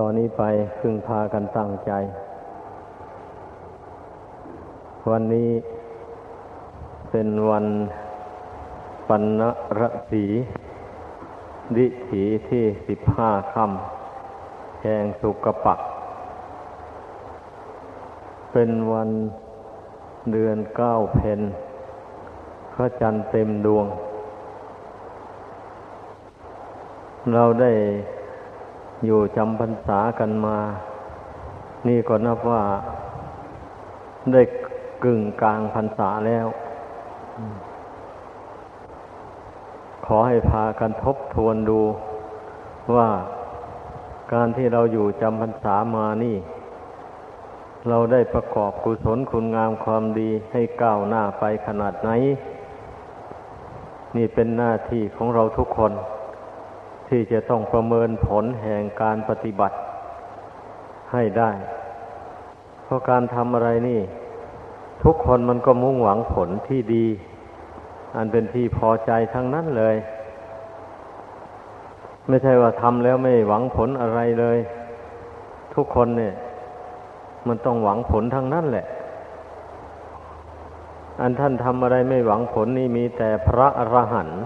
ตอนนี้ไปพึงพากันตั้งใจ วันนี้เป็นวันปัณรสีดิถีที่สิบห้าค่ำแห่งสุกปัก เป็นวันเดือนเก้าเพนพระจันทร์เต็มดวง เราได้ อยู่จำพรรษากันมา นี่ก็นับว่าได้กึ่งกลางพรรษาแล้ว ขอให้พากันทบทวนดูว่าการที่เราอยู่จำพรรษามานี่ เราได้ประกอบกุศลคุณงามความดีให้ก้าวหน้าไปขนาดไหน นี่เป็นหน้าที่ของเราทุกคน ที่จะต้องประเมินผลแห่งการปฏิบัติให้ได้ เพราะการทำอะไรนี่ ทุกคนมันก็มุ่งหวังผลที่ดี อันเป็นที่พอใจทั้งนั้นเลย ไม่ใช่ว่าทำแล้วไม่หวังผลอะไรเลย ทุกคนเนี่ย มันต้องหวังผลทั้งนั้นแหละ อันท่านทำอะไรไม่หวังผลนี่มีแต่พระอรหันต์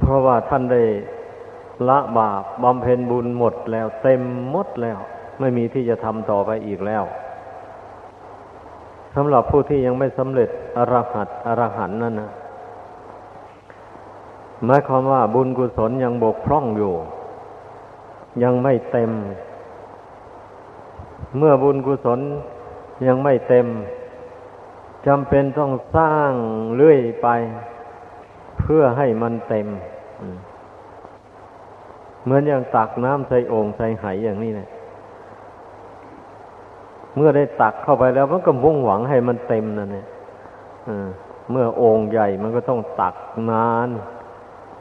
เพราะว่าท่านได้ละบาปบำเพ็ญบุญหมดแล้ว เต็มหมดแล้ว ไม่มีที่จะทำต่อไปอีกแล้วสำหรับผู้ที่ยังไม่สำเร็จอรหัตอรหันนั่นนะหมายความว่าบุญกุศลยังบกพร่องอยู่ ยังไม่เต็ม เมื่อบุญกุศลยังไม่เต็มจำเป็นต้องสร้างเรื่อยไป เพื่อให้มันเต็ม เหมือนอย่างตักน้ำใส่โอ่งใส่ไหอย่างนี้นะเมื่อได้ตักเข้าไปแล้วมันก็มุ่งหวังให้มันเต็มนั่นเนี่ยเมื่อโอ่งใหญ่มันก็ต้องตักนาน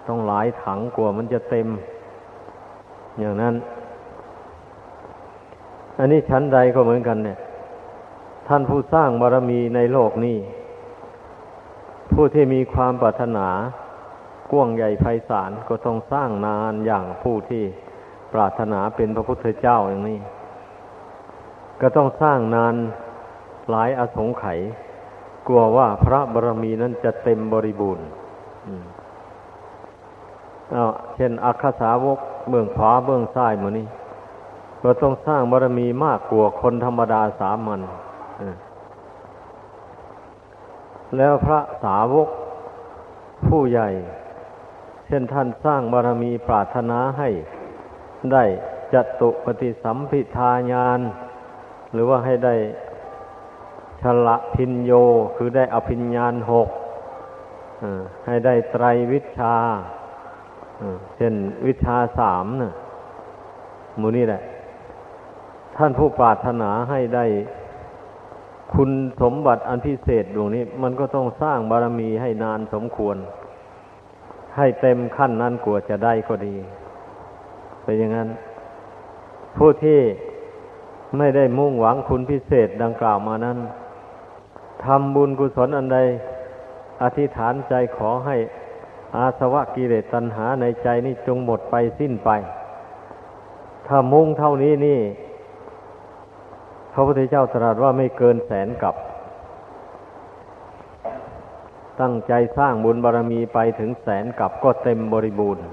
ต้องหลายถังกว่ามันจะเต็ม อย่างนั้น อันนี้ชั้นใดก็เหมือนกันเนี่ย ท่านผู้สร้างบารมีในโลกนี้ ผู้ที่มีความปรารถนากว้างใหญ่ไพศาลก็ต้องสร้างนานอย่างผู้ที่ปรารถนาเป็นพระพุทธเจ้าอย่างนี้ ก็ต้องสร้างนานหลายอสงไขยกลัวว่าพระบารมีนั้นจะเต็มบริบูรณ์เอาเช่นอัคสาวกเบื้องขวาเบื้องซ้ายมือนี้ก็ต้องสร้างบารมีมากกว่าคนธรรมดาสามัญ แล้วพระสาวกผู้ใหญ่ เช่นท่านสร้างบารมีปรารถนาให้ได้จตุปฏิสัมพิทาญาณหรือว่าให้ได้ชละพินโยคือได้อภิญญาณหกให้ได้ไตรวิชาเช่นวิชาสามนะมูนี่แหละ ท่านผู้ปรารถนาให้ได้ คุณสมบัติอันพิเศษดวงนี้ มันก็ต้องสร้างบารมีให้นานสมควร ให้เต็มขั้นนั้นกว่าจะได้ก็ดีเป็นอย่างนั้น ผู้ที่ไม่ได้มุ่งหวังคุณพิเศษดังกล่าวมานั้นทำบุญกุศลอันใด อธิษฐานใจขอให้อาสวะกิเลสตัณหาในใจนี้จงหมดไปสิ้นไป ถ้ามุ่งเท่านี้นี่ ระพุทธเจ้าตรัสว่าไม่เกินแสนกับ ตั้งใจสร้างบุญบารรมีไปถึงแสนกับก็เต็มบริบูรณ์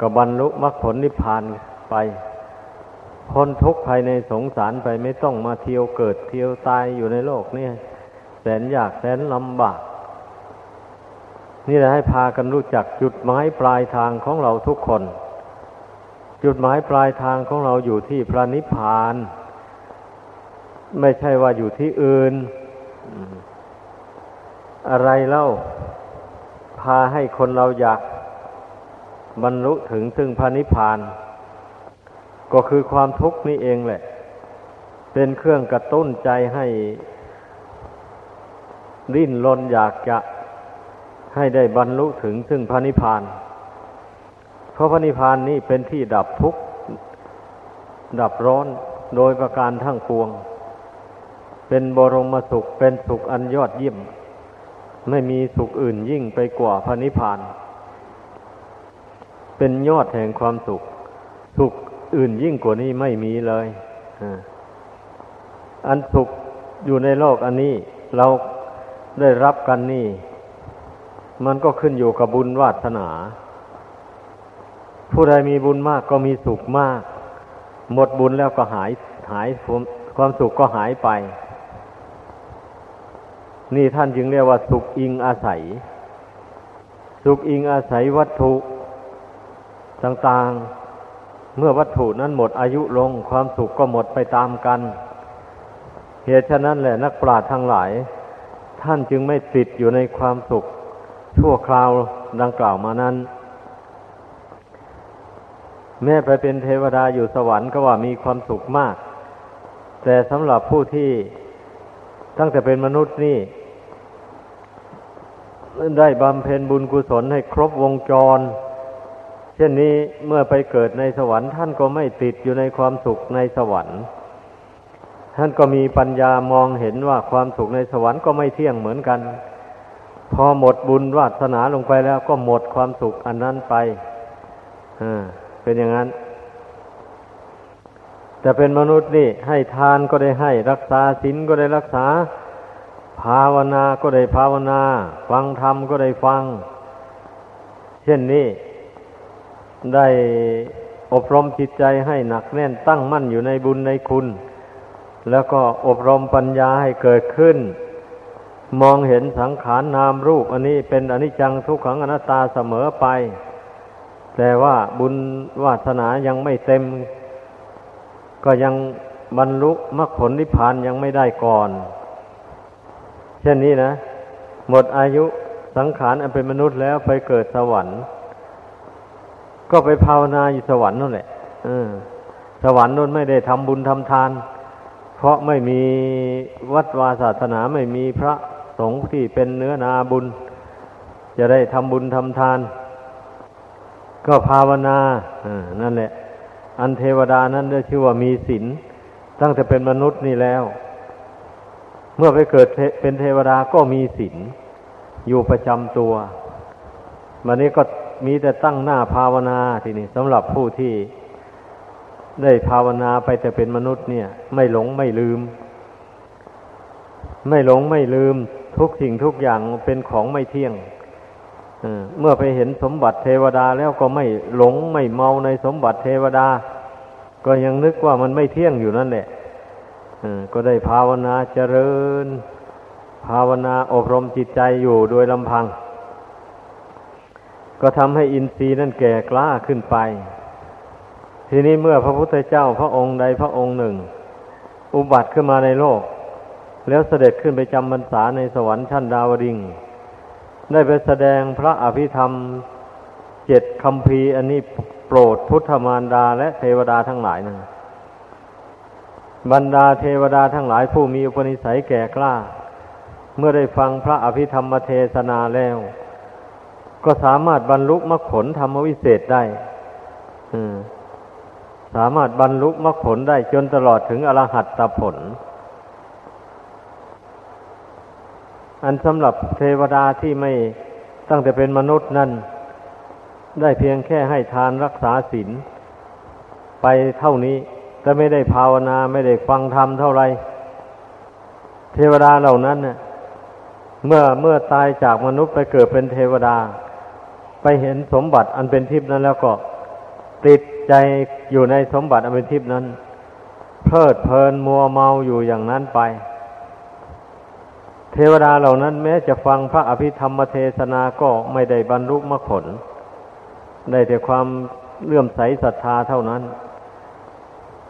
ก็บรรลุมรรคผลนิพพานไปพ้นทุกข์ภายในสงสารไปไม่ต้องมาเที่ยวเกิดเที่ยวตายอยู่ในโลกนี่แสนยากแสนลำบาก นี่แหละให้พากันรู้จักจุดหมายปลายทางของเราทุกคน จุดหมายปลายทางของเราอยู่ที่พระนิพพาน ไม่ใช่ว่าอยู่ที่อื่น อะไรเล่า พาให้คนเราอยากบรรลุถึงซึ่งพระนิพพาน ก็คือความทุกข์นี่เองแหละ เป็นเครื่องกระตุ้นใจให้ดิ้นรนอยากจะให้ได้บรรลุถึงซึ่งพระนิพพานเพราะพระนิพพานนี่เป็นที่ดับทุกข์ดับร้อนโดยประการทั้งปวง เป็นบรมสุขเป็นสุขอันยอดเยี่ยม ไม่มีสุขอื่นยิ่งไปกว่าพระนิพพาน เป็นยอดแห่งความสุข สุขอื่นยิ่งกว่านี้ไม่มีเลยอันสุขอยู่ในโลกอันนี้เราได้รับกันนี่ มันก็ขึ้นอยู่กับบุญวาสนา ผู้ใดมีบุญมากก็มีสุขมาก หมดบุญแล้วก็หายหายความสุขก็หายไป นี่ท่านจึงเรียกว่า สุขอิงอาศัย สุขอิงอาศัยวัตถุต่างๆ เมื่อวัตถุนั้นหมดอายุลง ความสุขก็หมดไปตามกัน เหตุฉะนั้นแหละนักปราชญ์ทั้งหลาย ท่านจึงไม่ติดอยู่ในความสุขชั่วคราวดังกล่าวมานั้น แม้ไปเป็นเทวดาอยู่สวรรค์ก็ว่ามีความสุขมาก แต่สำหรับผู้ที่ตั้งแต่เป็นมนุษย์นี่ ได้บำเพ็ญบุญกุศลให้ครบวงจร เช่นนี้เมื่อไปเกิดในสวรรค์ ท่านก็ไม่ติดอยู่ในความสุขในสวรรค์ ท่านก็มีปัญญามองเห็นว่าความสุขในสวรรค์ก็ไม่เที่ยงเหมือนกัน พอหมดบุญวาสนาลงไปแล้วก็หมดความสุขอันนั้นไปอ่า เป็นอย่างนั้น แต่เป็นมนุษย์นี่ ให้ทานก็ได้ให้ รักษาศีลก็ได้รักษา ภาวนาก็ได้ภาวนา ฟังธรรมก็ได้ฟัง เช่นนี้ ได้อบรมจิตใจให้หนักแน่นตั้งมั่นอยู่ในบุญในคุณ แล้วก็อบรมปัญญาให้เกิดขึ้น มองเห็นสังขารนนามรูป อันนี้เป็นอนิจจังทุกขังอนัตตาเสมอไป แต่ว่าบุญวาสนายังไม่เต็ม ก็ยังบรรลุมรรคผลนิพพานยังไม่ได้ก่อน เช่นนี้นะ หมดอายุสังขารอันเป็นมนุษย์แล้วไปเกิดสวรรค์ ก็ไปภาวนาอยู่สวรรค์นั่นแหละสวรรค์นั่นไม่ได้ทำบุญทำทาน เพราะไม่มีวัดวาศาสนาไม่มีพระสงฆ์ที่เป็นเนื้อนาบุญ จะได้ทำบุญทำทาน ก็ภาวนาอนั่นแหละ อันเทวดานั้นได้ชื่อว่ามีศีลตั้งแต่เป็นมนุษย์นี่แล้ว เมื่อไปเกิดเป็นเทวดาก็มีศีลอยู่ประจำตัววันนี้ก็มีแต่ตั้งหน้าภาวนาทีนี้สำหรับผู้ที่ได้ภาวนาไปแต่เป็นมนุษย์เนี่ย ไม่หลงไม่ลืม ไม่หลงไม่ลืม ทุกสิ่งทุกอย่างเป็นของไม่เที่ยง เมื่อไปเห็นสมบัติเทวดาแล้วก็ไม่หลงไม่เมาในสมบัติเทวดา ก็ยังนึกว่ามันไม่เที่ยงอยู่นั่นแหละก็ได้ภาวนาเจริญ ภาวนาอบรมจิตใจอยู่โดยลำพัง ก็ทำให้อินทรีย์นั่นแก่กล้าขึ้นไป ทีนี้เมื่อพระพุทธเจ้าพระองค์ใดพระองค์หนึ่ง อุบัติขึ้นมาในโลก แล้วเสด็จขึ้นไปจำพรรษาในสวรรค์ชั้นดาวดิง ได้ไปแสดงพระอภิธรรมเจ็ดคำพีอันนี้โปรดพุทธมารดาและเทวดาทั้งหลายนะบรรดาเทวดาทั้งหลายผู้มีอุปนิสัยแก่กล้า เมื่อได้ฟังพระอภิธรรมเทศนาแล้ว ก็สามารถบรรลุมรรคผลธรรมวิเศษได้สามารถบรรลุมรรคผลได้จนตลอดถึงอรหัตตผล อันสำหรับเทวดาที่ไม่ตั้งแต่เป็นมนุษย์นั่น ได้เพียงแค่ให้ทานรักษาศีลไปเท่านี้ แต่ไม่ได้ภาวนาไม่ได้ฟังธรรมเท่าไร เทวดาเหล่านั้นเน่เมื่อเมื่อตายจากมนุษย์ไปเกิดเป็นเทวดา ไปเห็นสมบัติอันเป็นทิพย์นั้นแล้วก็ติดใจอยู่ในสมบัติอันเป็นทิพย์นั้น เพลิดเพลินมัวเมาอยู่อย่างนั้นไป เทวดาเหล่านั้นแม้จะฟังพระอภิธรรมเทศนาก็ไม่ได้บรรลุมรรคผล ได้แต่ความเลื่อมใสศรัทธาเท่านั้น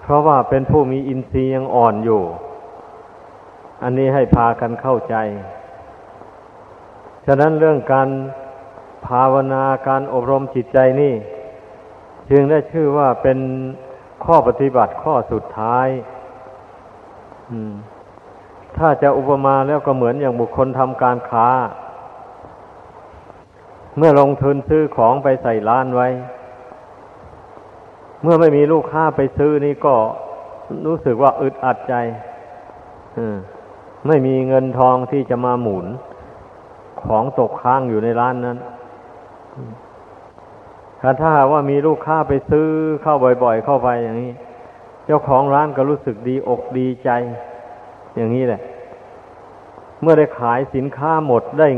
เพราะว่าเป็นผู้มีอินทรีย์ยังอ่อนอยู่ อันนี้ให้พากันเข้าใจ ฉะนั้นเรื่องการภาวนาการอบรมจิตใจนี่ จึงได้ชื่อว่าเป็นข้อปฏิบัติข้อสุดท้าย ถ้าจะอุปมาแล้วก็เหมือนอย่างบุคคลทำการค้า เมื่อลงทุนซื้อของไปใส่ร้านไว้ เมื่อไม่มีลูกค้าไปซื้อนี่ก็รู้สึกว่าอึดอัดใจไม่มีเงินทองที่จะมาหมุน ของตกค้างอยู่ในร้านนั้นถ้าว่ามีลูกค้าไปซื้อเข้าบ่อย ๆ เข้าไปอย่างนี้ เจ้าของร้านก็รู้สึกดีอกดีใจ อย่างนี้แหละ เมื่อได้ขายสินค้าหมดได้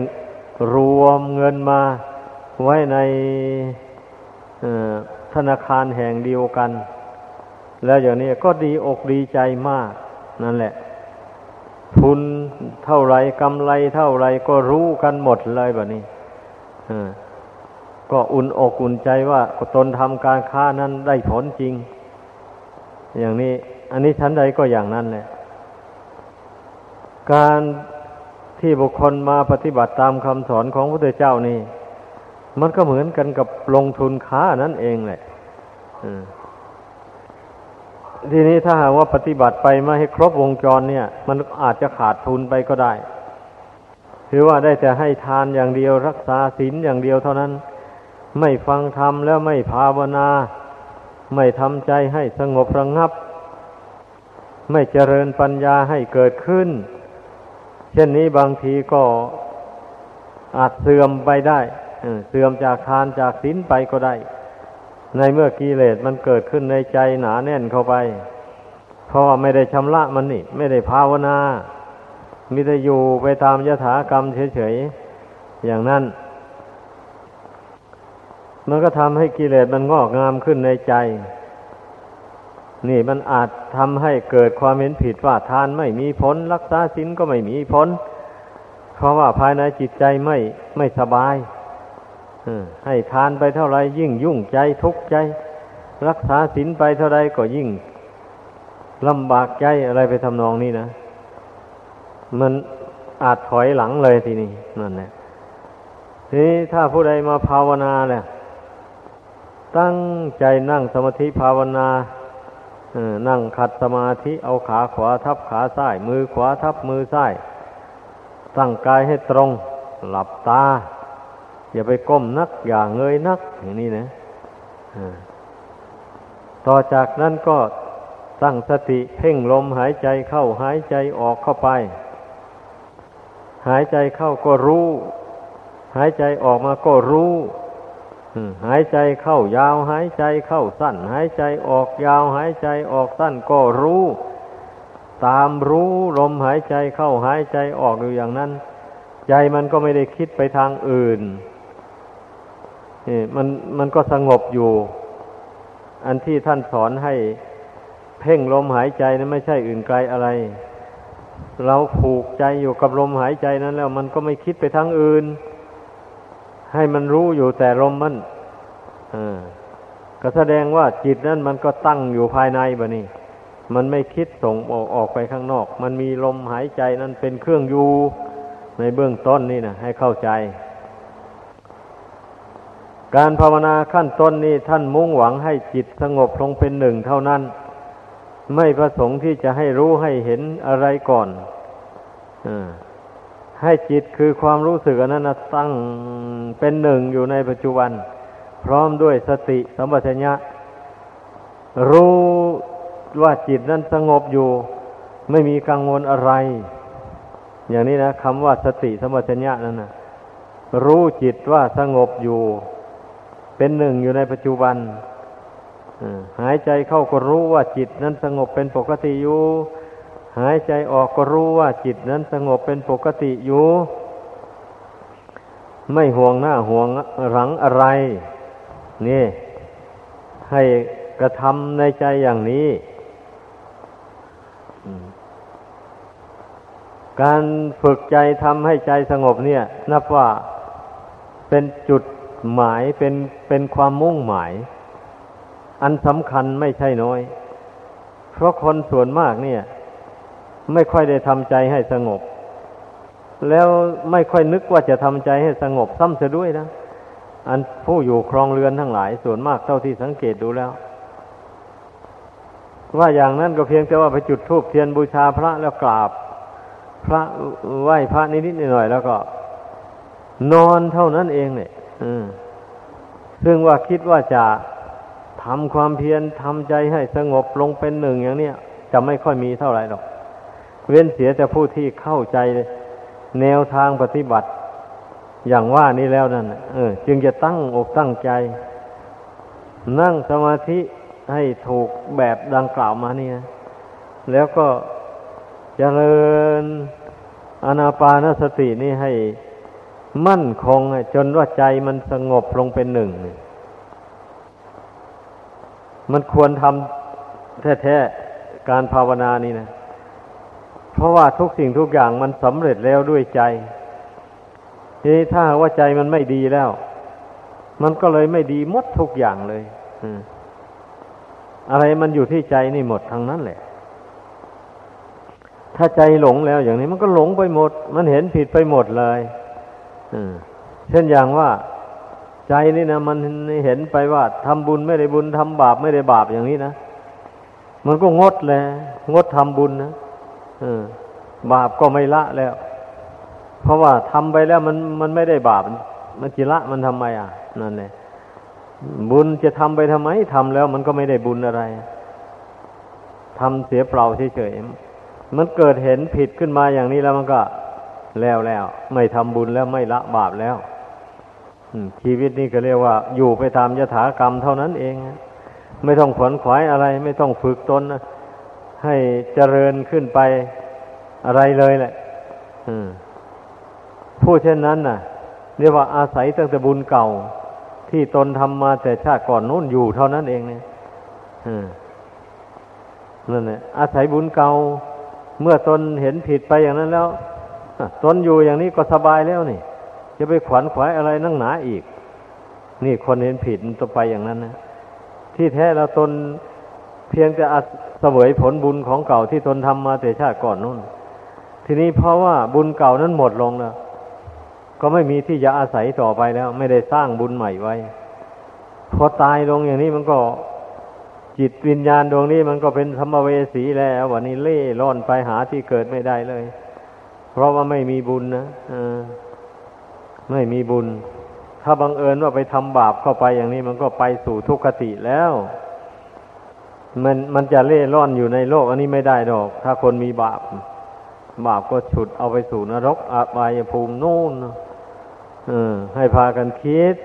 รวมเงินมาไว้ในธนาคารแห่งเดียวกัน แล้วอย่างนี้ก็ดีอกดีใจมาก นั่นแหละ ทุนเท่าไรกำไรเท่าไรก็รู้กันหมดเลยแบบนี้ก็อุ่นอกอุ่นใจว่าตนทำการค้านั้นได้ผลจริง อย่างนี้ อันนี้ชั้นใดก็อย่างนั้นแหละ การที่บุคคลมาปฏิบัติตามคำสอนของพระพุทธเจ้านี่ มันก็เหมือนกันกับลงทุนค้านั่นเองแหละทีนี้ถ้าหากว่าปฏิบัติไปไม่ให้ครบวงจรเนี่ย มันอาจจะขาดทุนไปก็ได้ถือว่าได้แต่ให้ทานอย่างเดียวรักษาศีลอย่างเดียวเท่านั้น ไม่ฟังธรรมแล้วไม่ภาวนา ไม่ทำใจให้สงบระงับ ไม่เจริญปัญญาให้เกิดขึ้น ช่นนี้บางทีก็อาจเสื่อมไปได้เสื่อมจากทานจากศีลไปก็ได้ ในเมื่อกิเลสมันเกิดขึ้นในใจหนาแน่นเข้าไป เพราะไม่ได้ชำระมันนี่ ไม่ได้ภาวนามิได้อยู่ไปตามยถากรรมเฉยๆ อย่างนั้น มันก็ทำให้กิเลสมันงอกงามขึ้นในใจ นี่มันอาจทำให้เกิดความเห็นผิดว่าทานไม่มีผล รักษาศีลก็ไม่มีผล เพราะว่าภายในจิตใจไม่ไม่สบายให้ทานไปเท่าไรยิ่งยุ่งใจทุกข์ใจ รักษาศีลไปเท่าไรก็ยิ่งลำบากใจอะไรไปทำนองนี้นะมันอาจถอยหลังเลยทีนี้นั่นแหละทีนี้ถ้าผู้ใดมาภาวนาเนี่ยตั้งใจนั่งสมาธิภาวนา นั่งขัดสมาธิเอาขาขวาทับขาซ้าย มือขวาทับมือซ้ายตั้งกายให้ตรง หลับตา อย่าไปก้มนัก อย่าเงยนัก อย่างนี้นะต่อจากนั้นก็ตั้งสติเพ่งลมหายใจเข้าหายใจออกเข้าไป หายใจเข้าก็รู้ หายใจออกมาก็รู้ หายใจเข้ายาว หายใจเข้าสั้น หายใจออกยาว หายใจออกสั้นก็รู้ ตามรู้ลมหายใจเข้าหายใจออกอยู่อย่างนั้น ใจมันก็ไม่ได้คิดไปทางอื่นนี่มันมันก็สงบอยู่ อันที่ท่านสอนให้เพ่งลมหายใจนั้นไม่ใช่อื่นไกลอะไร เราผูกใจอยู่กับลมหายใจนั้นแล้ว มันก็ไม่คิดไปทางอื่น ให้มันรู้อยู่แต่ลมมันก็แสดงว่าจิตนั้นมันก็ตั้งอยู่ภายในบะนี่มันไม่คิดส่งออกออกไปข้างนอก มันมีลมหายใจนั้นเป็นเครื่องอยู่ในเบื้องต้นนี่นะให้เข้าใจ การภาวนาขั้นต้นนี้ท่านมุ่งหวังให้จิตสงบลงเป็นหนึ่งเท่านั้น ไม่ประสงค์ที่จะให้รู้ให้เห็นอะไรก่อนอ ให้จิตคือความรู้สึกนั้นตั้งเป็นหนึ่งอยู่ในปัจจุบัน พร้อมด้วยสติสัมปชัญญะ รู้ว่าจิตนั้นสงบอยู่ ไม่มีกังวลอะไร อย่างนี้นะคำว่าสติสัมปชัญญะนั่นนะรู้จิตว่าสงบอยู่ เป็นหนึ่งอยู่ในปัจจุบันหายใจเข้าก็รู้ว่าจิตนั้นสงบเป็นปกติอยู่ หายใจออกก็รู้ว่าจิตนั้นสงบเป็นปกติอยู่ ไม่ห่วงหน้าห่วงหลังอะไร นี่ ให้กระทำในใจอย่างนี้การฝึกใจทำให้ใจสงบเนี่ย นับว่าเป็นจุดหมายเป็นเป็นความมุ่งหมาย อันสำคัญไม่ใช่น้อย เพราะคนส่วนมากเนี่ย ไม่ค่อยได้ทำใจให้สงบ แล้วไม่ค่อยนึกว่าจะทำใจให้สงบซ้ำเสียด้วยนะอันผู้อยู่ครองเรือนทั้งหลายส่วนมากเท่าที่สังเกตดูแล้ว ว่าอย่างนั้นก็เพียงแต่ว่าไปจุดธูปเทียนบูชาพระแล้วกราบ พระไหว้พระนิดๆหน่อยๆแล้วก็ นอนเท่านั้นเองเนี่ยซึ่งว่าคิดว่าจะทำความเพียรทำใจให้สงบลงเป็นหนึ่งอย่างเนี้ยจะไม่ค่อยมีเท่าไหร่หรอก เว้นเสียแต่ผู้ที่เข้าใจแนวทางปฏิบัติ อย่างว่านี้แล้วนั่นเออ จึงจะตั้งอกตั้งใจ นั่งสมาธิให้ถูกแบบดังกล่าวมานี่นะแล้วก็เจริญอนาปานสตินี่ให้มั่นคงจนว่าใจมันสงบลงเป็นหนึ่ง มันควรทำแท้ๆ การภาวนานี่นะ เพราะว่าทุกสิ่งทุกอย่างมันสำเร็จแล้วด้วยใจ ทีนี้ถ้าว่าใจมันไม่ดีแล้ว มันก็เลยไม่ดีหมดทุกอย่างเลยอะไรมันอยู่ที่ใจนี่หมดทั้งนั้นแหละ ถ้าใจหลงแล้วอย่างนี้มันก็หลงไปหมด มันเห็นผิดไปหมดเลยเช่นอย่างว่าใจนี่นะมันเห็นไปว่าทำบุญไม่ได้บุญทำบาปไม่ได้บาปอย่างนี้นะ มันก็งดเลยงดทำบุญนะ บาปก็ไม่ละแล้ว เพราะว่าทำไปแล้วมันมันไม่ได้บาป มันจิละมันทำไมอะ นั่นแหละบุญจะทำไปทำไมทำแล้วมันก็ไม่ได้บุญอะไรทำเสียเปล่าเฉยๆมันเกิดเห็นผิดขึ้นมาอย่างนี้แล้วมันก็แล้วแล้ว ไม่ทำบุญแล้วไม่ละบาปแล้วชีวิตนี้ก็เรียกว่า อยู่ไปตามยถากรรมเท่านั้นเอง ไม่ต้องขวนขวายอะไร ไม่ต้องฝึกตน ให้เจริญขึ้นไปอะไรเลยแหละผู้เช่นนั้นน่ะ เรียกว่าอาศัยตั้งแต่บุญเก่า ที่ตนทำมาแต่ชาติก่อนนู้นอยู่เท่านั้นเองเนี่ยนั่นแหละอาศัยบุญเก่า เมื่อตนเห็นผิดไปอย่างนั้นแล้วตนอยู่อย่างนี้ก็สบายแล้วนี่ จะไปขวัญขวายอะไรนั่งหนาอีก นี่คนเห็นผิดมันต้องไปอย่างนั้นนะที่แท้แล้วตน เพียงแต่เสวยผลบุญของเก่าที่ตนทำมาแต่ชาติก่อนนู้นทีนี้เพราะว่าบุญเก่านั้นหมดลงแล้วก็ไม่มีที่จะอาศัยต่อไปแล้ว ไม่ได้สร้างบุญใหม่ไว้ พอตายลงอย่างนี้มันก็จิตวิญญาณดวงนี้มันก็เป็นธรรมเวสีแล้ววันนี้เล่ร่อนไปหาที่เกิดไม่ได้เลย เพราะว่าไม่มีบุญนะไม่มีบุญ ถ้าบังเอิญว่าไปทำบาปเข้าไปอย่างนี้มันก็ไปสู่ทุกขติแล้ว มันมันจะเล่ร่อนอยู่ในโลกอันนี้ไม่ได้ดอก ถ้าคนมีบาป บาปก็ฉุดเอาไปสู่นรกอบายภูมินู่นให้พากันคิด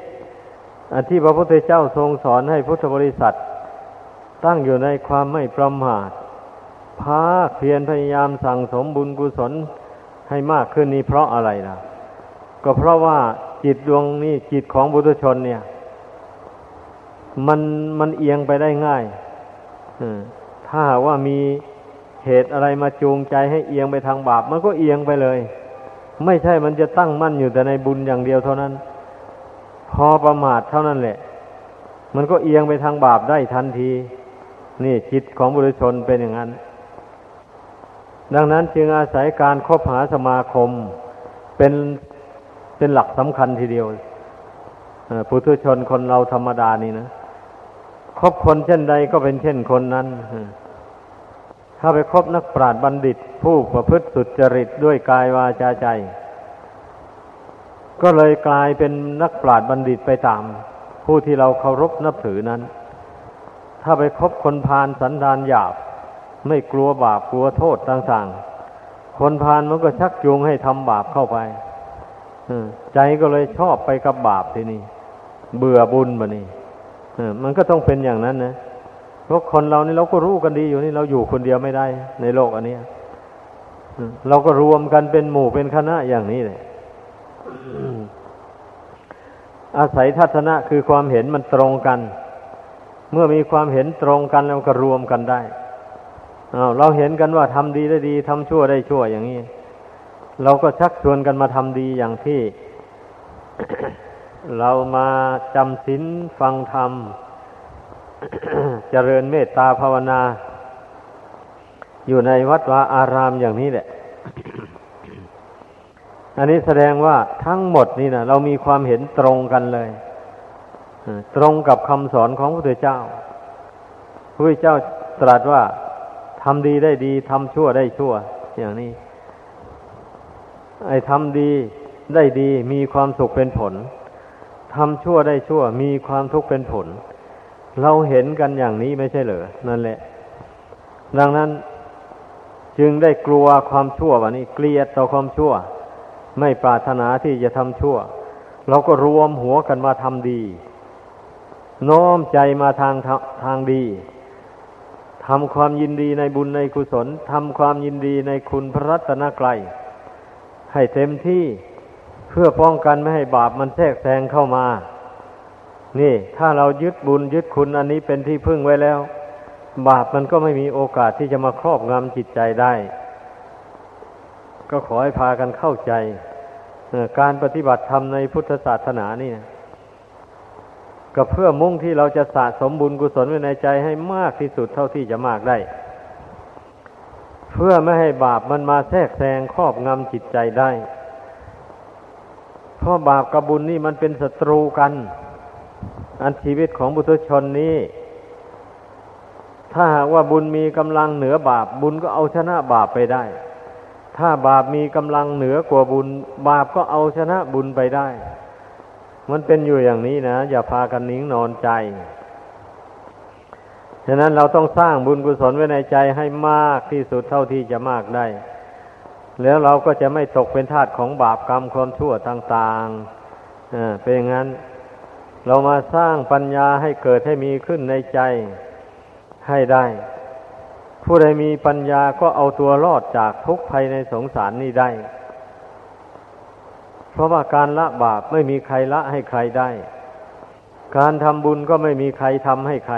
อันที่พระพุทธเจ้าทรงสอนให้พุทธบริษัท ตั้งอยู่ในความไม่ประมาทพาเพียรพยายามสั่งสมบุญกุศลให้มากขึ้นนี้เพราะอะไรล่ะ ก็เพราะว่าจิตดวงนี้จิตของบุตุชนเนี่ย มันมันเอียงไปได้ง่าย ถ้าว่ามีเหตุอะไรมาจูงใจให้เอียงไปทางบาป มันก็เอียงไปเลย ไม่ใช่มันจะตั้งมั่นอยู่แต่ในบุญอย่างเดียวเท่านั้น พอประมาทเท่านั้นแหละ มันก็เอียงไปทางบาปได้ทันที นี่จิตของบุรุชนเป็นอย่างนั้น ดังนั้นจึงอาศัยการคบหาสมาคมเป็นเป็นหลักสำคัญทีเดียวปุถุชนคนเราธรรมดานี่นะ คบคนเช่นใดก็เป็นเช่นคนนั้น ถ้าไปคบนักปราชญ์บัณฑิต ผู้ประพฤติสุจริตด้วยกายวาจาใจ ก็เลยกลายเป็นนักปราชญ์บัณฑิตไปตาม ผู้ที่เราเคารพนับถือนั้น ถ้าไปคบคนพาลสันดานหยาบ ไม่กลัวบาปกลัวโทษต่างๆ คนพาลมันก็ชักจูงให้ทำบาปเข้าไปใจก็เลยชอบไปกับบาปทีนี้เบื่อบุญบะนี่ มันก็ต้องเป็นอย่างนั้นนะเพราะคนเรานี่เราก็รู้กันดีอยู่นี่เราอยู่คนเดียวไม่ได้ ในโลกอันนี้เราก็รวมกันเป็นหมู่เป็นคณะอย่างนี้เลยอาศัยทัศนะคือความเห็นมันตรงกัน เมื่อมีความเห็นตรงกันแล้วก็รวมกันได้เราเห็นกันว่าทำดีได้ดีทำชั่วได้ชั่วอย่างนี้ เราก็ชักชวนกันมาทำดีอย่างที่ เรามาจำศีลฟังธรรม เจริญเมตตาภาวนา อยู่ในวัดวาอารามอย่างนี้แหละ อันนี้แสดงว่าทั้งหมดนี่นะเรามีความเห็นตรงกันเลย ตรงกับคำสอนของพระพุทธเจ้าพระพุทธเจ้าตรัสว่าทำดีได้ดีทำชั่วได้ชั่ว อย่างนี้ ไอ้ทำดีได้ดีมีความสุขเป็นผล ทำชั่วได้ชั่ว มีความทุกข์เป็นผล เราเห็นกันอย่างนี้ไม่ใช่เหรอนั่นแหละ ดังนั้นจึงได้กลัวความชั่ววันนี้ เกลียดต่อความชั่ว ไม่ปรารถนาที่จะทำชั่ว เราก็รวมหัวกันมาทำดี โน้มใจมาทางทางดีทำความยินดีในบุญในกุศลทำความยินดีในคุณพระรัตนกรัยให้เต็มที่ เพื่อป้องกันไม่ให้บาปมันแทรกแซงเข้ามา นี่ ถ้าเรายึดบุญยึดคุณอันนี้เป็นที่พึ่งไว้แล้ว บาปมันก็ไม่มีโอกาสที่จะมาครอบงำจิตใจได้ ก็ขอให้พากันเข้าใจ การปฏิบัติธรรมในพุทธศาสนานี่นะก็เพื่อมุ่งที่เราจะสะสมบุญกุศลไว้ในใจให้มากที่สุดเท่าที่จะมากได้ เพื่อไม่ให้บาปมันมาแทรกแซงครอบงำจิตใจได้ เพราะบาปกับบุญนี่มันเป็นศัตรูกัน อันชีวิตของบุตรชนนี้ ถ้าหากว่าบุญมีกำลังเหนือบาป บุญก็เอาชนะบาปไปได้ ถ้าบาปมีกำลังเหนือกว่าบุญ บาปก็เอาชนะบุญไปได้ มันเป็นอยู่อย่างนี้นะ อย่าพากันนิ่งนอนใจฉะนั้นเราต้องสร้างบุญกุศลไว้ในใจให้มากที่สุดเท่าที่จะมากได้ แล้วเราก็จะไม่ตกเป็นทาสของบาปกรรมความชั่วต่างๆเป็นอย่างนั้น เรามาสร้างปัญญาให้เกิดให้มีขึ้นในใจให้ได้ ผู้ใดมีปัญญาก็เอาตัวรอดจากทุกภัยในสงสารนี้ได้ เพราะว่าการละบาปไม่มีใครละให้ใครได้ การทำบุญก็ไม่มีใครทำให้ใคร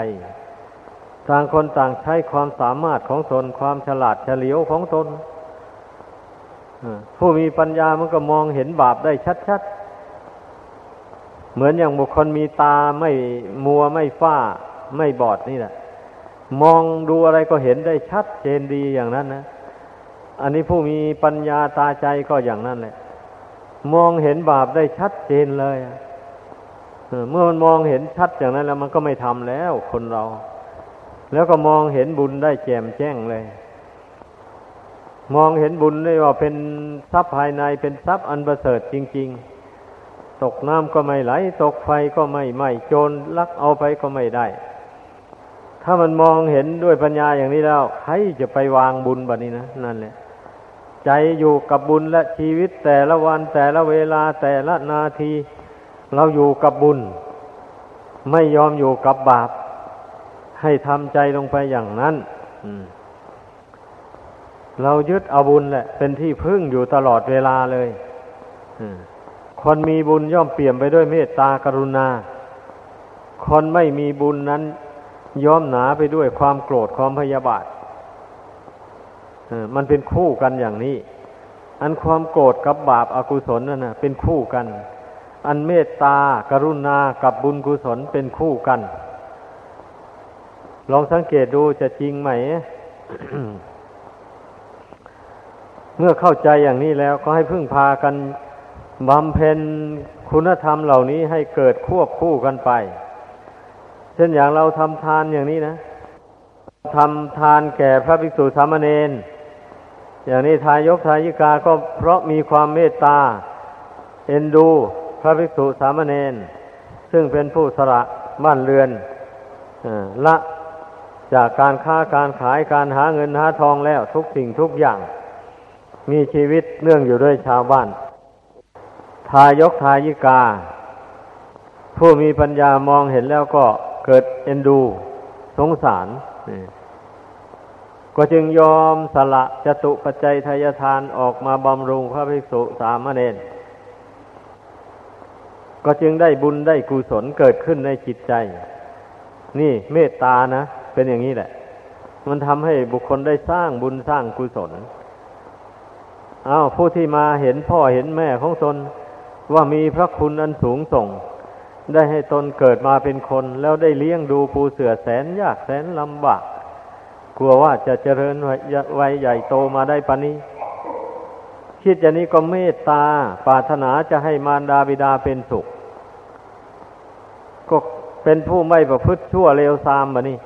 ต่างคนต่างใช้ความสามารถของตนความฉลาดเฉลียวของตน ผู้มีปัญญามันก็มองเห็นบาปได้ชัดๆ เหมือนอย่างบุคคลมีตาไม่มัวไม่ฝ้า ไม่บอดนี่แหละมองดูอะไรก็เห็นได้ชัดเจนดีอย่างนั้นนะ อันนี้ผู้มีปัญญาตาใจก็อย่างนั้นแหละ มองเห็นบาปได้ชัดเจนเลยเมื่อมันมองเห็นชัดอย่างนั้นแล้ว มันก็ไม่ทำแล้วคนเรา แล้วก็มองเห็นบุญได้แจ่มแจ้งเลย มองเห็นบุญได้ว่าเป็นทรัพย์ภายในเป็นทรัพย์อันประเสริฐจริง ๆ ตกน้ำก็ไม่ไหล ตกไฟก็ไม่ไหม้โจรลักเอาไปก็ไม่ได้ ถ้ามันมองเห็นด้วยปัญญาอย่างนี้แล้วใครจะไปวางบุญแบบนี้นะนั่นแหละ ใจอยู่กับบุญและชีวิตแต่ละวันแต่ละเวลาแต่ละนาที เราอยู่กับบุญ ไม่ยอมอยู่กับบาป ให้ทำใจลงไปอย่างนั้น เรายึดเอาบุญแหละ เป็นที่พึ่งอยู่ตลอดเวลาเลยคนมีบุญย่อมเปี่ยมไปด้วยเมตตากรุณา คนไม่มีบุญนั้นย่อมหนาไปด้วยความโกรธความพยาบาทมันเป็นคู่กันอย่างนี้ อันความโกรธกับบาปอากุศลนั่นนะเป็นคู่กัน อันเมตตากรุณากับบุญกุศลเป็นคู่กัน ลองสังเกตดูจะจริงไหม เมื่อเข้าใจอย่างนี้แล้วก็ให้พึ่งพากันบำเพ็ญคุณธรรมเหล่านี้ให้เกิดควบคู่กันไป เช่นอย่างเราทำทานอย่างนี้นะทำทานแก่พระภิกษุสามเณรอย่างนี้ทายกทายิกาก็เพราะมีความเมตตา เอ็นดูพระภิกษุสามเณรซึ่งเป็นผู้สละบ้านเรือนละจากการค้าการขายการหาเงินหาทองแล้วทุกสิ่งทุกอย่าง มีชีวิตเนื่องอยู่ด้วยชาวบ้าน ทายกทายิกา ผู้มีปัญญามองเห็นแล้วก็เกิดเอ็นดู สงสาร ก็จึงยอมสละจตุปัจจัยทายทานออกมาบำรุงพระภิกษุสามเณรก็จึงได้บุญได้กุศลเกิดขึ้นในจิตใจ นี่เมตตานะ เป็นอย่างนี้แหละ มันทำให้บุคคลได้สร้างบุญสร้างกุศล อ้าวผู้ที่มาเห็นพ่อเห็นแม่ของตนว่ามีพระคุณอันสูงส่ง ได้ให้ตนเกิดมาเป็นคน แล้วได้เลี้ยงดูปูเสือแสนยากแสนลำบาก กลัวว่าจะเจริญไว้ใหญ่โตมาได้ปานนี้คิดอย่างนี้ก็เมตตาปรารถนาจะให้มารดาบิดาเป็นสุข ก็เป็นผู้ไม่ประพฤติชั่วเลวทรามบะนี่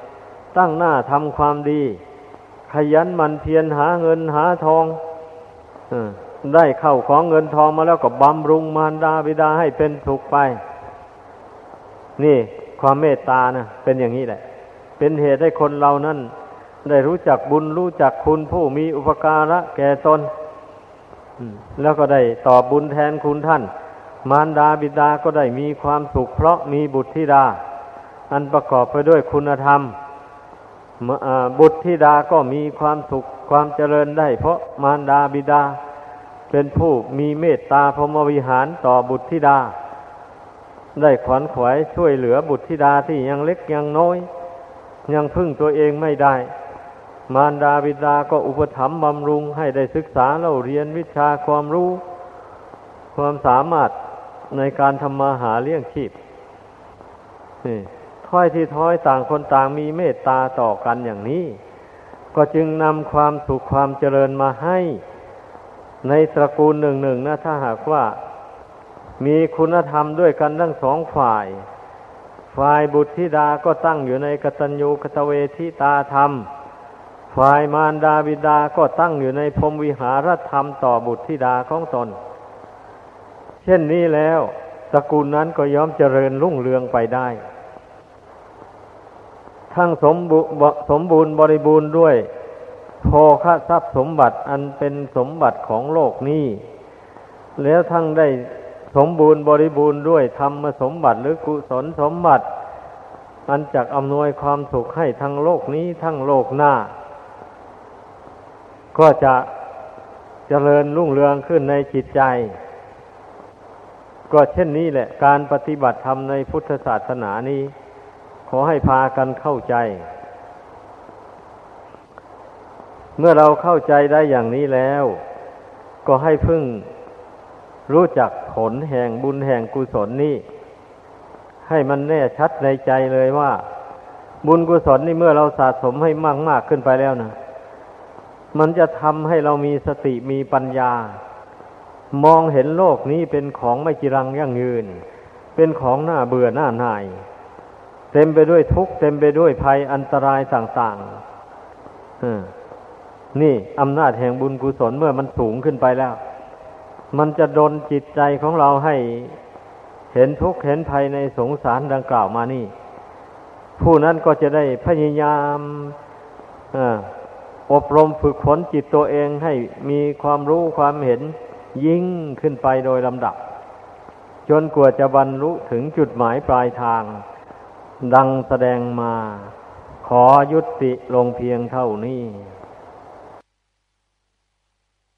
ตั้งหน้าทำความดี ขยันมันเพียรหาเงินหาทอง ได้เข้าของเงินทองมาแล้วก็บำรุงมารดาบิดาให้เป็นสุขไป นี่ความเมตตานะเป็นอย่างนี้แหละ เป็นเหตุให้คนเรานั้น ได้รู้จักบุญรู้จักคุณผู้มีอุปการะแก่ตนแล้วก็ได้ตอบบุญแทนคุณท่าน มารดาบิดาก็ได้มีความสุขเพราะมีบุตรธิดา อันประกอบไปด้วยคุณธรรมบุตรธิดาก็มีความสุข ความเจริญได้ เพราะมารดาบิดา เป็นผู้มีเมตตาพรหมวิหารต่อบุตรธิดา ได้ขวัญขวายช่วยเหลือบุตรธิดาที่ยังเล็กยังน้อย ยังพึ่งตัวเองไม่ได้ มารดาบิดาก็อุปถัมภ์บำรุงให้ได้ศึกษาเล่าเรียนวิชาความรู้ ความสามารถในการทำมาหาเลี้ยงชีพนี่ถ้อยที่ถ้อยต่างคนต่างมีเมตตาต่อกันอย่างนี้ ก็จึงนำความสุขความเจริญมาให้ ในตระกูลหนึ่งหนึ่งนะถ้าหากว่า มีคุณธรรมด้วยกันทั้งสองฝ่าย ฝ่ายบุตรธิดาก็ตั้งอยู่ในกตัญญูกตเวทิตาธรรม ฝ่ายมารดาบิดาก็ตั้งอยู่ในพรมวิหารธรรมต่อบุตรธิดาของตน เช่นนี้แล้วตระกูลนั้นก็ย่อมเจริญรุ่งเรืองไปได้ ทั้งสมบุสมบูรณ์บริบูรณ์ด้วยโภคทรัพย์สมบัติอันเป็นสมบัติของโลกนี้ แล้วทั้งได้สมบูรณ์บริบูรณ์ด้วยธรรมสมบัติหรือกุศลสมบัติ อันจักอำนวยความสุขให้ทั้งโลกนี้ทั้งโลกหน้า ก็จะเจริญรุ่งเรืองขึ้นในจิตใจ ก็เช่นนี้แหละ การปฏิบัติธรรมในพุทธศาสนานี้ ขอให้พากันเข้าใจ เมื่อเราเข้าใจได้อย่างนี้แล้ว ก็ให้พึ่งรู้จักผลแห่งบุญแห่งกุศลนี้ให้มันแน่ชัดในใจเลยว่า บุญกุศลนี่เมื่อเราสะสมให้มากมากขึ้นไปแล้วนะมันจะทำให้เรามีสติมีปัญญา มองเห็นโลกนี้เป็นของไม่จีรังยั่งยืน เป็นของหน้าเบื่อหน้าหน่าย เต็มไปด้วยทุกข์เต็มไปด้วยภัยอันตรายต่างๆนี่อำนาจแห่งบุญกุศลเมื่อมันสูงขึ้นไปแล้ว มันจะดนจิตใจของเราให้เห็นทุกข์เห็นภัยในสงสารดังกล่าวมานี่ ผู้นั้นก็จะได้พยายามอบรมฝึกฝนจิตตัวเองให้มีความรู้ความเห็นยิ่งขึ้นไปโดยลำดับ จนกว่าจะบรรลุถึงจุดหมายปลายทาง ดังแสดงมา ขอยุติลงเพียงเท่านี้